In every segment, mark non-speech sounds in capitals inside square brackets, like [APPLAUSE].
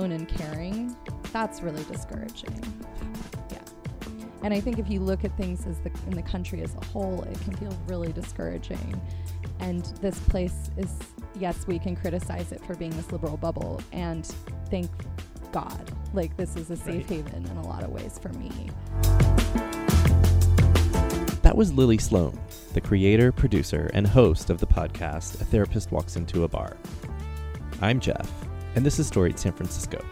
alone and caring, that's really discouraging. Yeah. And I think if you look at things as the in the country as a whole, it can feel really discouraging. And this place is yes, we can criticize it for being this liberal bubble and thank God. Like this is a safe Right. haven in a lot of ways for me. That was Lily Sloane, the creator, producer, and host of the podcast A Therapist Walks Into a Bar. I'm Jeff, and this is Storied San Francisco.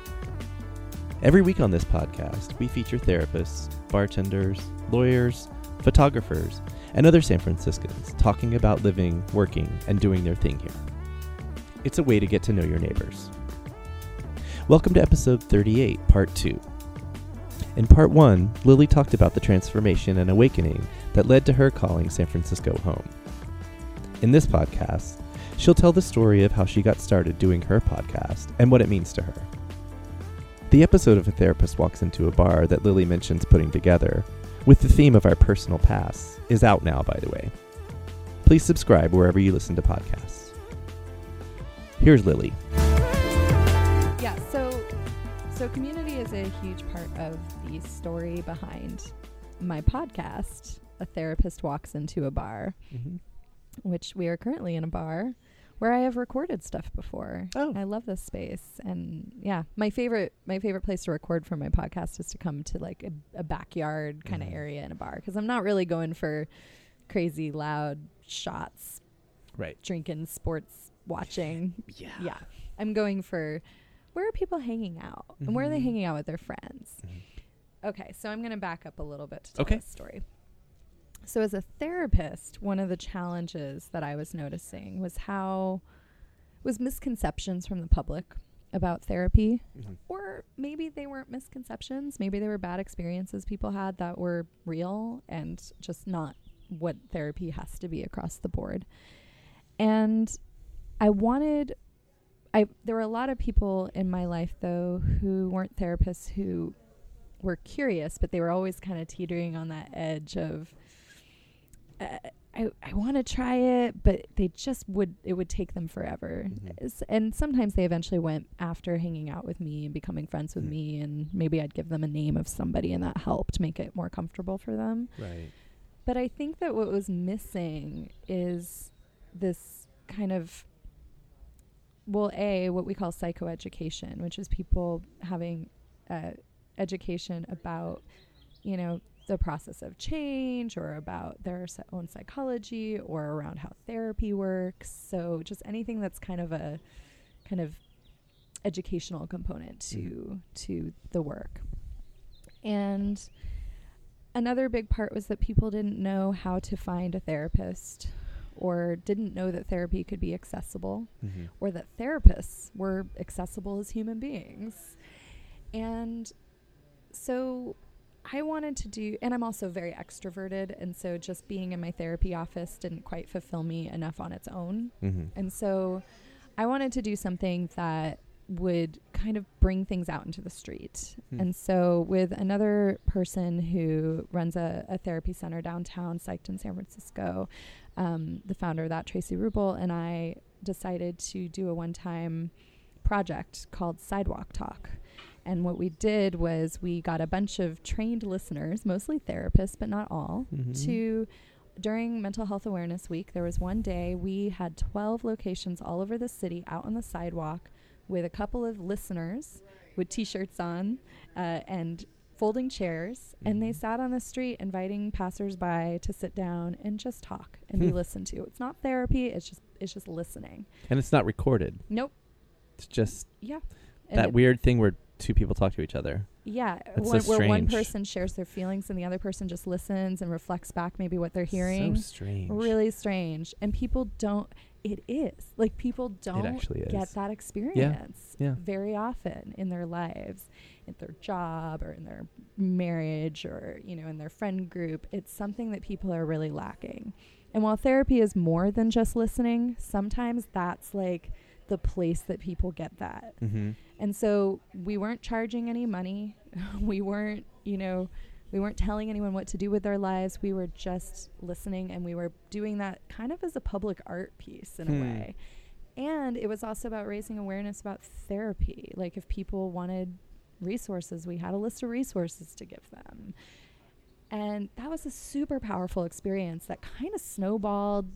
Every week on this podcast, we feature therapists, bartenders, lawyers, photographers, and other San Franciscans talking about living, working, and doing their thing here. It's a way to get to know your neighbors. Welcome to episode 38, part 2. In part 1, Lily talked about the transformation and awakening that led to her calling San Francisco home. In this podcast, she'll tell the story of how she got started doing her podcast and what it means to her. The episode of A Therapist Walks Into a Bar that Lily mentions putting together, with the theme of our personal pasts, is out now, by the way. Please subscribe wherever you listen to podcasts. Here's Lily. Yeah, so so community is a huge part of the story behind my podcast. A therapist walks into a bar, mm-hmm. which we are currently in a bar where I have recorded stuff before. Oh. I love this space and yeah, my favorite my favorite place to record for my podcast is to come to like a, a backyard kind of Mhm. area in a bar cuz I'm not really going for crazy loud shots, Right. drinking, sports watching Yeah. yeah. I'm going for where are people hanging out? And where are they Mhm. hanging out with their friends? Mhm. Okay, so I'm going to back up a little bit to tell Okay. this story. So as a therapist, one of the challenges that I was noticing was how was misconceptions from the public about therapy Mhm. or maybe they weren't misconceptions, maybe they were bad experiences people had that were real and just not what therapy has to be across the board. And I wanted I there were a lot of people in my life though who weren't therapists who were curious, but they were always kind of teetering on that edge of uh, I I want to try it, but they just would it would take them forever. Mhm. And sometimes they eventually went after hanging out with me and becoming friends with Mhm. me and maybe I'd give them a name of somebody and that helped make it more comfortable for them. Right. But I think that what was missing is this kind of well, a what we call psychoeducation, which is people having uh, education about, you know, the process of change or about their own psychology or around how therapy works. So just anything that's kind of a kind of educational component to to the work. And another big part was that people didn't know how to find a therapist or didn't know that therapy could be accessible Mm-hmm. or that therapists were accessible as human beings. And so I wanted to do, and I'm also very extroverted. And so just being in my therapy office didn't quite fulfill me enough on its own. Mm-hmm. And so I wanted to do something that would kind of bring things out into the street. Hmm. And so, with another person who runs a, a therapy center downtown, Psyched in San Francisco, um, the founder of that, Traci Ruble, and I decided to do a one time project called Sidewalk Talk. And what we did was we got a bunch of trained listeners, mostly therapists, but not all, Mhm. to during Mental Health Awareness Week, there was one day we had 12 locations all over the city out on the sidewalk with a couple of listeners with t shirts on uh, and folding chairs. And they Mhm. sat on the street inviting passersby to sit down and just talk and be Hmm. listened to. It's not therapy, it's just it's just listening. And it's not recorded. Nope. It's just Yeah. That weird thing where two people talk to each other. Yeah, one, so where one person shares their feelings and the other person just listens and reflects back maybe what they're hearing. So strange. really strange and people don't it is like people don't actually get that experience Yeah. very often in their lives in their job or in their marriage or you know in their friend group it's something that people are really lacking and while therapy is more than just listening sometimes that's like the place that people get that Mm-hmm. and so we weren't charging any money. [LAUGHS] we weren't, you know, we weren't telling anyone what to do with their lives. We were just listening and we were doing that kind of as a public art piece in Hmm. a way. and it was also about raising awareness about therapy. Like if people wanted resources, we had a list of resources to give them. And that was a super powerful experience that kind of snowballed.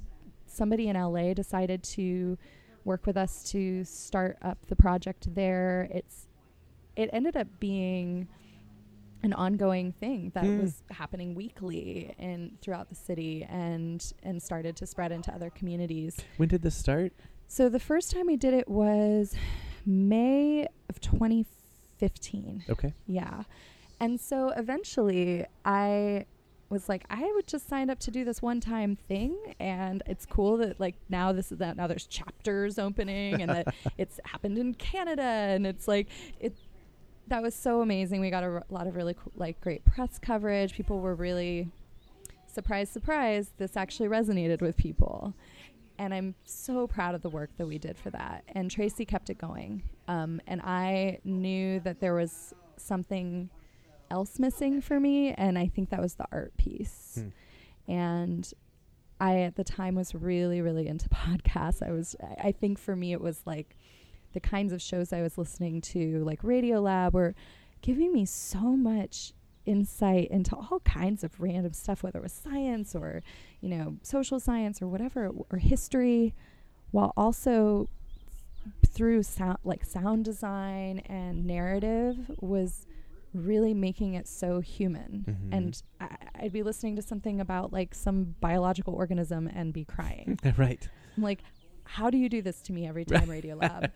Somebody in LA decided to work with us to start up the project there. It's it ended up being an ongoing thing that Mm. was happening weekly and throughout the city and and started to spread into other communities. When did this start? So the first time we did it was May of 2015. Okay. Yeah. And so eventually I was like, I would just sign up to do this one time thing. And it's cool that like now this is that now there's chapters opening and that [LAUGHS] it's happened in Canada. And it's like, it, that was so amazing. We got a r- lot of really cool, like great press coverage. People were really surprise, surprise. This actually resonated with people. And I'm so proud of the work that we did for that. And Tracy kept it going. Um, and I knew that there was something else missing for me. And I think that was the art piece. Hmm. And I, at the time, was really, really into [LAUGHS] podcasts. I was, I I think for me, it was like the kinds of shows I was listening to, like Radiolab, were giving me so much insight into all kinds of random stuff, whether it was science or, you know, social science or whatever, or history, while also through sound, like sound design and narrative, was really making it so human. Mhm. And I, I'd be listening to something about like some biological organism and be crying. [LAUGHS] right. I'm like, how do you do this to me every time [LAUGHS] Radiolab?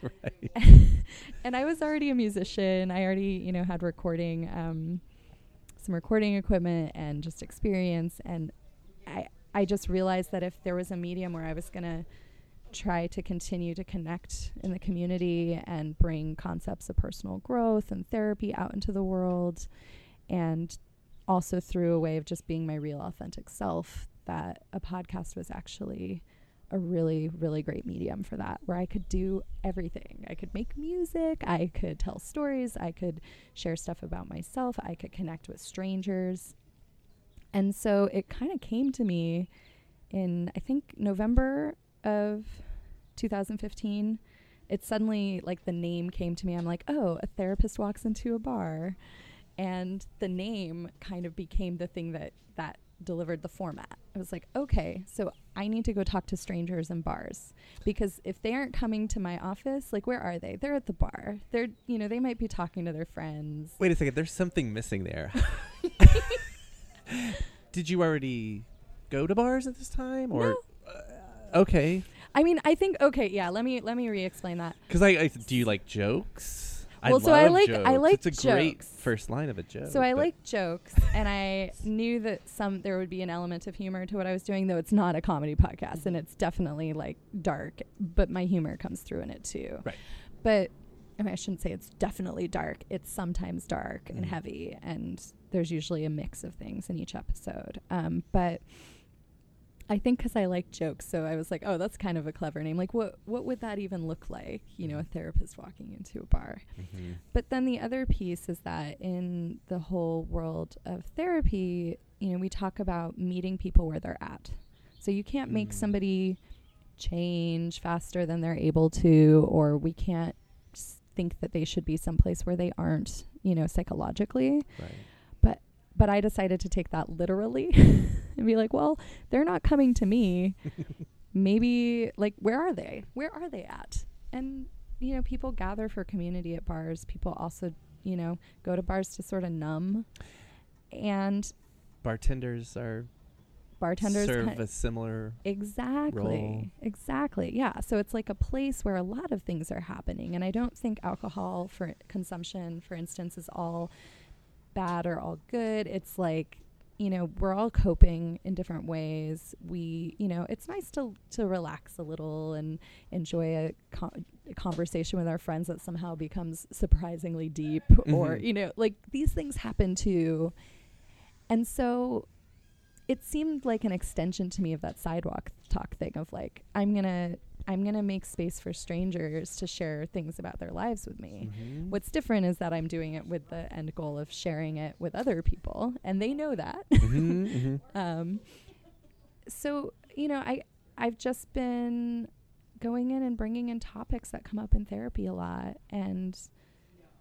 [LAUGHS] and I was already a musician. I already, you know, had recording, um, some recording equipment and just experience. And I, I just realized that if there was a medium where I was gonna try to continue to connect in the community and bring concepts of personal growth and therapy out into the world, and also through a way of just being my real authentic self, that a podcast was actually a really, really great medium for that, where I could do everything. I could make music, I could tell stories, I could share stuff about myself, I could connect with strangers. And so it kind of came to me in, I think, November of 2015. It suddenly, like, the name came to me. I'm like, oh, a therapist walks into a bar. And the name kind of became the thing that, that delivered the format. I was like, okay, so I need to go talk to strangers in bars because if they aren't coming to my office, like where are they? They're at the bar. They're, you know, they might be talking to their friends. Wait a second. There's something missing there. [LAUGHS] [LAUGHS] Did you already go to bars at this time, or No. Okay? I mean, I think okay, yeah, let me let me re-explain that. Because I, I do you like jokes? Well, so I like- I jokes. like It's a great first line of a joke. So I like jokes and I knew that some there would be an element of humor to what I was doing though it's not a comedy podcast and it's definitely like dark, but my humor comes through in it too. Right. But I mean I shouldn't say it's definitely dark. It's sometimes dark and Mhm. heavy and there's usually a mix of things in each episode. Um, but I think because I like jokes, so I was like, "Oh, that's kind of a clever name. Like, what what would that even look like? You know, a therapist walking into a bar." Mhm. But then the other piece is that in the whole world of therapy, you know, we talk about meeting people where they're at. So you can't make Mm. somebody change faster than they're able to, or we can't think that they should be someplace where they aren't, you know, psychologically. Right. But I decided to take that literally [LAUGHS] and be like, well, they're not coming to me. [LAUGHS] Maybe, like, where are they? Where are they at? And, you know, people gather for community at bars. People also, you know, go to bars to sort of numb. And Bartenders are bartenders serve kind- a similar. Exactly. role. Exactly. Yeah. So it's like a place where a lot of things are happening. And I don't think alcohol for consumption, for instance, is all bad or all good. It's like, you know, we're all coping in different ways. We, you know, it's nice to to relax a little and enjoy a, con- a conversation with our friends that somehow becomes surprisingly deep or, Mhm. you know, like these things happen too. And so it seemed like an extension to me of that sidewalk talk thing of like I'm going to I'm going to make space for strangers to share things about their lives with me. Mhm. What's different is that I'm doing it with the end goal of sharing it with other people and they know that. Mhm, [LAUGHS] mhm. um so, you know, I I've just been going in and bringing in topics that come up in therapy a lot and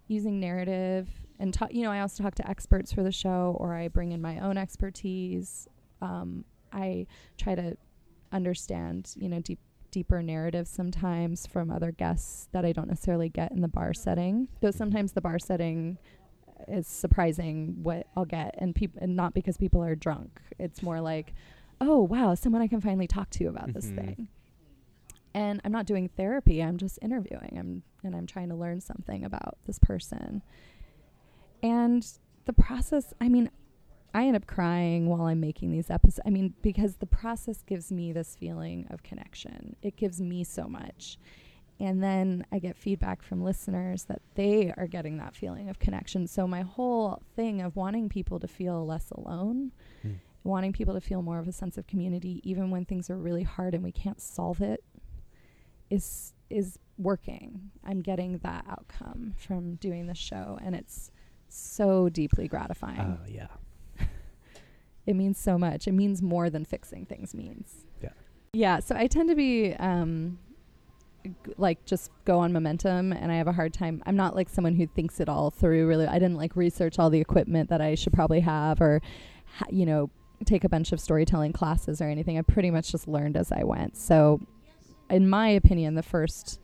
using narrative and ta- you know I also talk to experts for the show or I bring in my own expertise. Um, I try to understand you know deep deeper narratives sometimes from other guests that I don't necessarily get in the bar setting. Though sometimes the bar setting is surprising what I'll get and people and not because people are drunk. It's more like, oh wow, someone I can finally talk to about this Mhm. thing. And I'm not doing therapy, I'm just interviewing. I'm and I'm trying to learn something about this person. And the process, I mean, I end up crying while I'm making these episodes. I mean, because the process gives me this feeling of connection. It gives me so much. And then I get feedback from listeners that they are getting that feeling of connection. So my whole thing of wanting people to feel less alone, Mm. wanting people to feel more of a sense of community even when things are really hard and we can't solve it is is working. I'm getting that outcome from doing this show and it's so deeply gratifying. Oh yeah. It means so much. It means more than fixing things means. Yeah. Yeah. So I tend to be um, g- like just go on momentum, and I have a hard time. I'm not like someone who thinks it all through. Really, I didn't like research all the equipment that I should probably have, or ha- you know, take a bunch of storytelling classes or anything. I pretty much just learned as I went. So, in my opinion, the first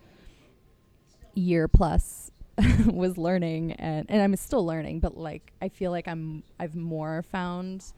year plus [LAUGHS] was learning and and I'm still learning but like I feel like I'm I've more found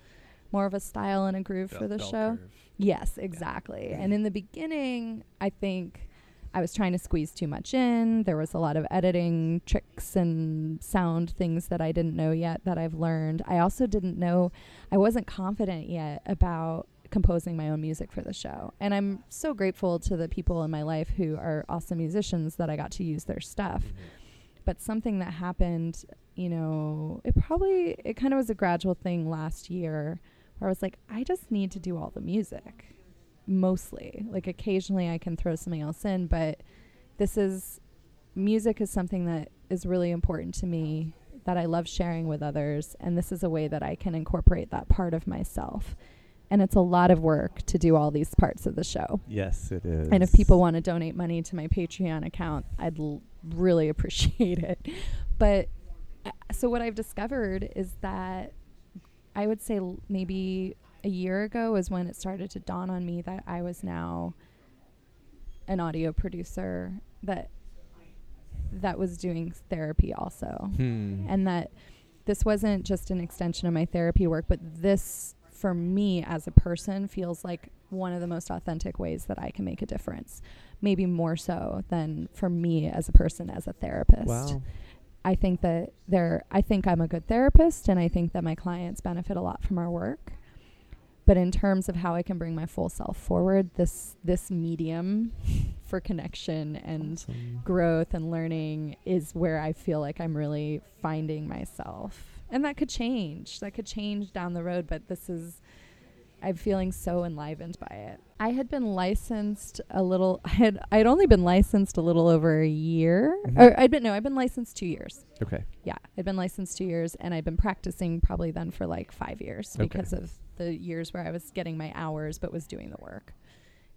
more of a style and a groove for the show. Yes, exactly. And in the beginning, I think I was trying to squeeze too much in. There was a lot of editing tricks and sound things that I didn't know yet that I've learned. I also didn't know, I wasn't confident yet about composing my own music for the show. And I'm so grateful to the people in my life who are awesome musicians that I got to use their stuff. But something that happened, you know, it probably, it kind of was a gradual thing last year where I was like, I just need to do all the music mostly. Like occasionally I can throw something else in, but this is music is something that is really important to me that I love sharing with others and this is a way that I can incorporate that part of myself. And it's a lot of work to do all these parts of the show. Yes, it is. And if people want to donate money to my Patreon account, I'd l- really [LAUGHS] appreciate it. But uh, so what I've discovered is that I would say l- maybe a year ago was when it started to dawn on me that I was now an audio producer that that was doing therapy also Hmm. and that this wasn't just an extension of my therapy work, but this for me as a person feels like one of the most authentic ways that I can make a difference. Maybe more so than for me as a person as a therapist. wow. I think that there I think I'm a good therapist and I think that my clients benefit a lot from our work. But in terms of how I can bring my full self forward, this this medium [LAUGHS] for connection and Awesome. growth and learning is where I feel like I'm really finding myself. And that could change. That could change down the road, but this is I'm feeling so enlivened by it. I had been licensed a little [LAUGHS] I had I'd only been licensed a little over a year. Mhm. Or I'd been no, I'd been licensed 2 years. Okay. Yeah, I'd been licensed 2 years and I'd been practicing probably then for like 5 years Okay. because of the years where I was getting my hours but was doing the work.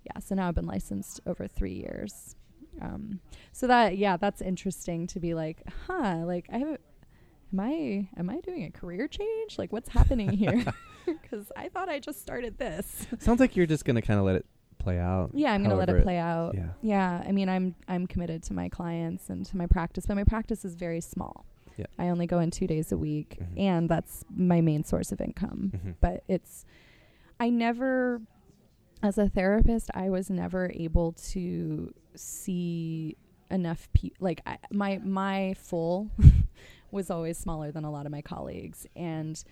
Yeah, so now I've been licensed over 3 years. Um, so that yeah, that's interesting to be like, huh, like I have am I am I doing a career change? Like what's happening here? [LAUGHS] [LAUGHS] [LAUGHS] Cuz I thought I just started this. [LAUGHS] Sounds like you're just gonna kind of let it play out. Yeah, I'm going to let it play out. Yeah. Yeah, I mean, I'm I'm committed to my clients and to my practice, but my practice is very small. Yeah. I only go in 2 days a week Mhm. and that's my main source of income. Mhm. But it's I never as a therapist, I was never able to see enough people like I, my my full [LAUGHS] was always smaller than a lot of my colleagues and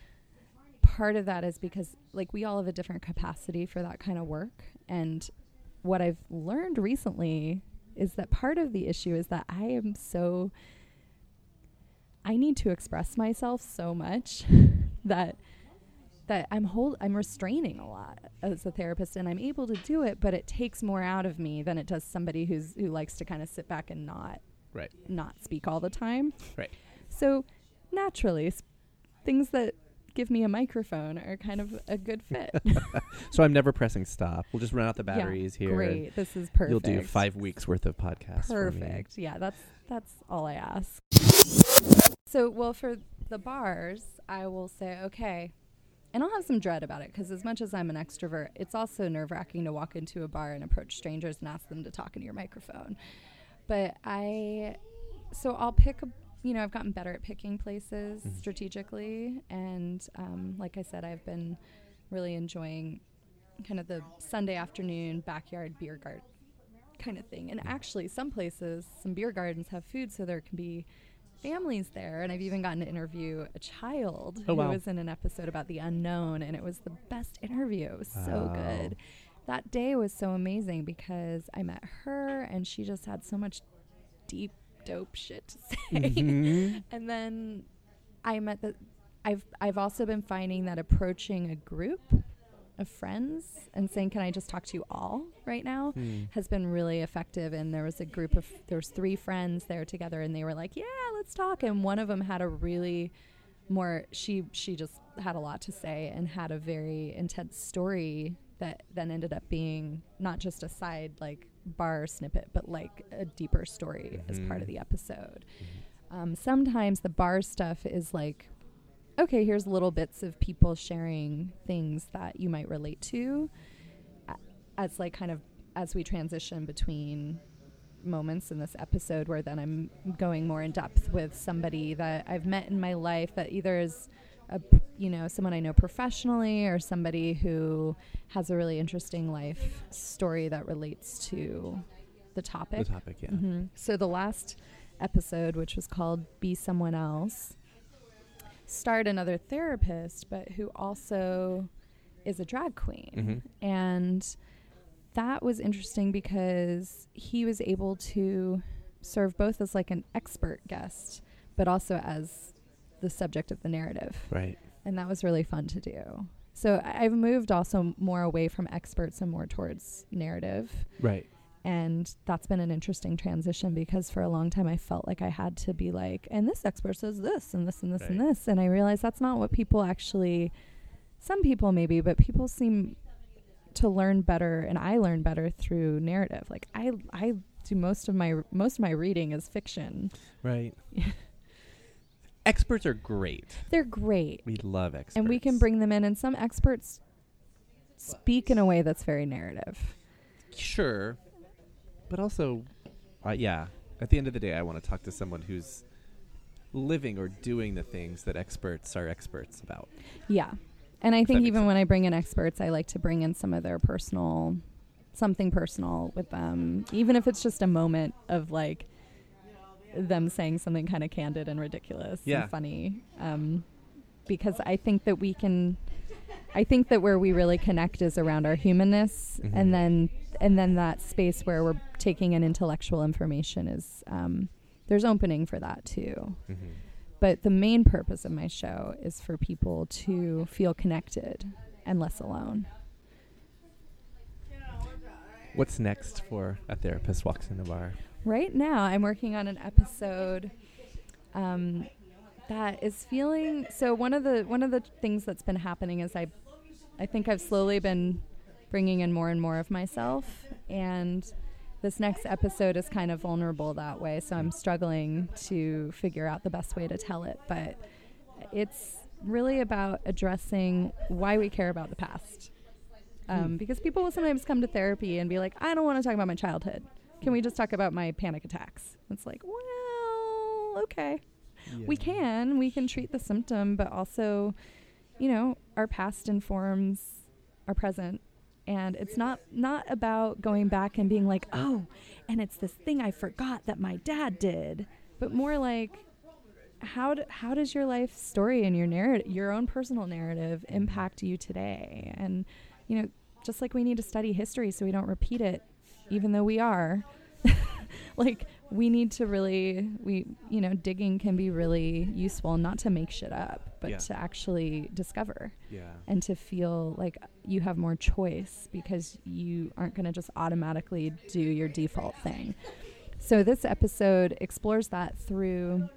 part of that is because like we all have a different capacity for that kind of work and what I've learned recently is that part of the issue is that I am so I need to express myself so much [LAUGHS] that that I'm hold I'm restraining a lot as a therapist and I'm able to do it but it takes more out of me than it does somebody who's who likes to kind of sit back and not Right. not speak all the time. Right. So naturally s- things that give me a microphone are kind of a good [LAUGHS] fit. So I'm never pressing stop. We'll just run out the Yeah, batteries here. Great. This is perfect. You'll do five weeks worth of podcasts. for me. Perfect. Yeah, that's that's all I ask. So, well, for the bars, I will say, okay, and I'll have some dread about it because as much as I'm an extrovert, it's also nerve wracking to walk into a bar and approach strangers and ask them to talk into your microphone. But I, so I'll pick a, you know, I've gotten better at picking places Mhm. strategically. And um, like I said, I've been really enjoying kind of the Sunday afternoon backyard beer garden kind of thing. And actually, some places, some beer gardens have food, so there can be families there. And I've even gotten to interview a child Oh, who wow. was in an episode about the unknown, and it was the best interview. It was so good. That day was so amazing because I met her, and she just had so much deep, dope shit to say. Mhm. [LAUGHS] and then I met the. I've I've also been finding that approaching a group of friends and saying, "Can I just talk to you all right now?" Hmm. has been really effective and there was a group of there was three friends there together and they were like yeah let's talk and one of them had a really more she she just had a lot to say and had a very intense story that then ended up being not just a side like bar snippet but like a deeper story as part of Mhm. the episode um, sometimes the bar stuff is like okay here's little bits of people sharing things that you might relate to as like kind of as we transition between moments in this episode where then I'm going more in depth with somebody that I've met in my life that either is a you know someone I know professionally or somebody who has a really interesting life story that relates to the topic. The topic, yeah. Mhm. So the last episode, which was called "Be Someone Else," starred another therapist, but who also is a drag queen, Mhm. and that was interesting because he was able to serve both as like an expert guest, but also as the subject of the narrative Right. and that was really fun to do. So I- I've moved also more away from experts and more towards narrative, Right. and that's been an interesting transition because for a long time I felt like I had to be like, and this expert says this and this and this and this, and I realized that's not what people actually. Some people maybe, but people seem to learn better, and I learn better through narrative. Like I, I do most of my most of my reading is fiction. Right. [LAUGHS] experts are great. They're great. We love experts. and we can bring them in and some experts speak in a way that's very narrative Sure. But also, uh, yeah, at the end of the day, I want to talk to someone who's living or doing the things that experts are experts about. yeah and i If think even when i bring in experts i like to bring in some of their personal something personal with them even if it's just a moment of like them saying something kind of candid and ridiculous Yeah. and funny um, because i think that we can i think that where we really connect is around our humanness Mhm. and then and then that space where we're taking in intellectual information is um, there's opening for that too Mm-hmm. but the main purpose of my show is for people to feel connected and less alone What's next for a therapist walks in the bar? Right now i'm working on an episode um, that is feeling so one of the one of the things that's been happening is i i think i've slowly been bringing in more and more of myself and this next episode is kind of vulnerable that way so i'm struggling to figure out the best way to tell it but it's really about addressing why we care about the past um, Hmm. because people will sometimes come to therapy and be like i don't want to talk about my childhood can we just talk about my panic attacks? It's like well okay. We can we can treat the symptom but also you know our past informs our present. And it's not not about going back and being like oh and it's this thing i forgot that my dad did but more like how d- how does your life story and your narrative your own personal narrative impact you today? And you know just like we need to study history so we don't repeat it even though we are [LAUGHS] like we need to really we you know digging can be really useful not to make shit up but Yeah. to actually discover Yeah. and to feel like you have more choice because you aren't going to just automatically do your default thing so this episode explores that through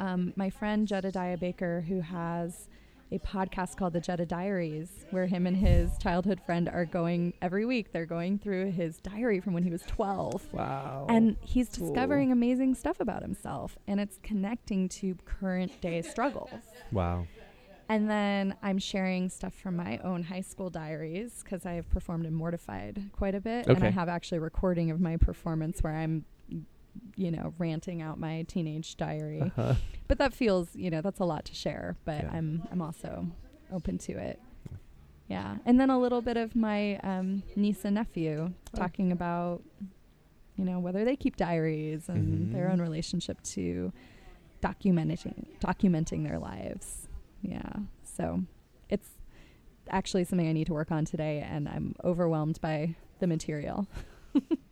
um, my friend jedediah baker who has a podcast called The Jetta Diaries, where him and his childhood friend are going every week. They're going through his diary from when he was 12. Wow. And he's Cool. discovering amazing stuff about himself, and it's connecting to current day struggles. wow. And then I'm sharing stuff from my own high school diaries because I have performed in Mortified quite a bit. And I have actually a recording of my performance where I'm, you know, ranting out my teenage diary. Uh-huh. But that feels, you know, that's a lot to share. But Yeah. I'm I'm also open to it. Yeah. And then a little bit of my um, niece and nephew Oh. talking about, you know, whether they keep diaries and their Mhm. own relationship to documenting documenting their lives. Yeah. So it's actually something I need to work on today and I'm overwhelmed by the material. [LAUGHS]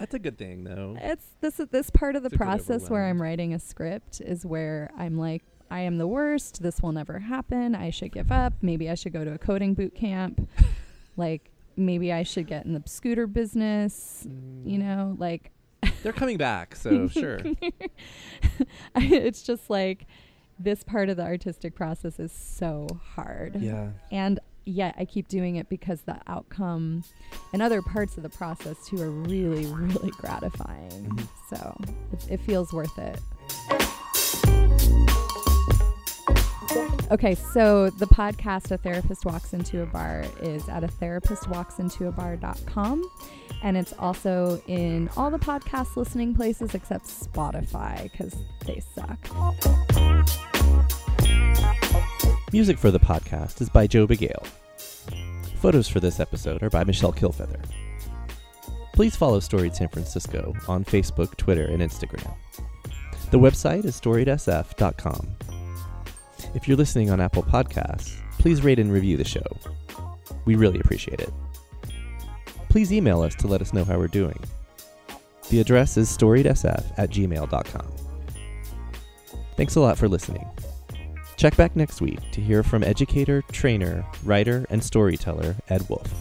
That's a good thing, though. It's this this part of the It's process where. I'm writing a script is where I'm like I am the worst. This will never happen. I should give up. Maybe I should go to a coding boot camp. [LAUGHS] like maybe I should get in the scooter business. You Mm. know, like [LAUGHS] They're coming back, so [LAUGHS] sure. it's just like this part of the artistic process is so hard. Yeah. And yet I keep doing it because the outcome and other parts of the process too are really, [LAUGHS] really gratifying. Mhm. So it, it feels worth it. Okay, so the podcast A Therapist Walks Into a Bar is at a therapistwalksintoabar.com and it's also in all the podcast listening places except Spotify because they suck. Music for the podcast is by Joe Begale. Photos for this episode are by Michelle Kilfeather. Please follow Storied San Francisco on Facebook, Twitter, and Instagram. The website is storiedsf.com. If you're listening on Apple Podcasts, please rate and review the show. We really appreciate it. Please email us to let us know how we're doing. The address is storiedsf at gmail.com. Thanks a lot for listening. Check back next week to hear from educator, trainer, writer, and storyteller Ed Wolf.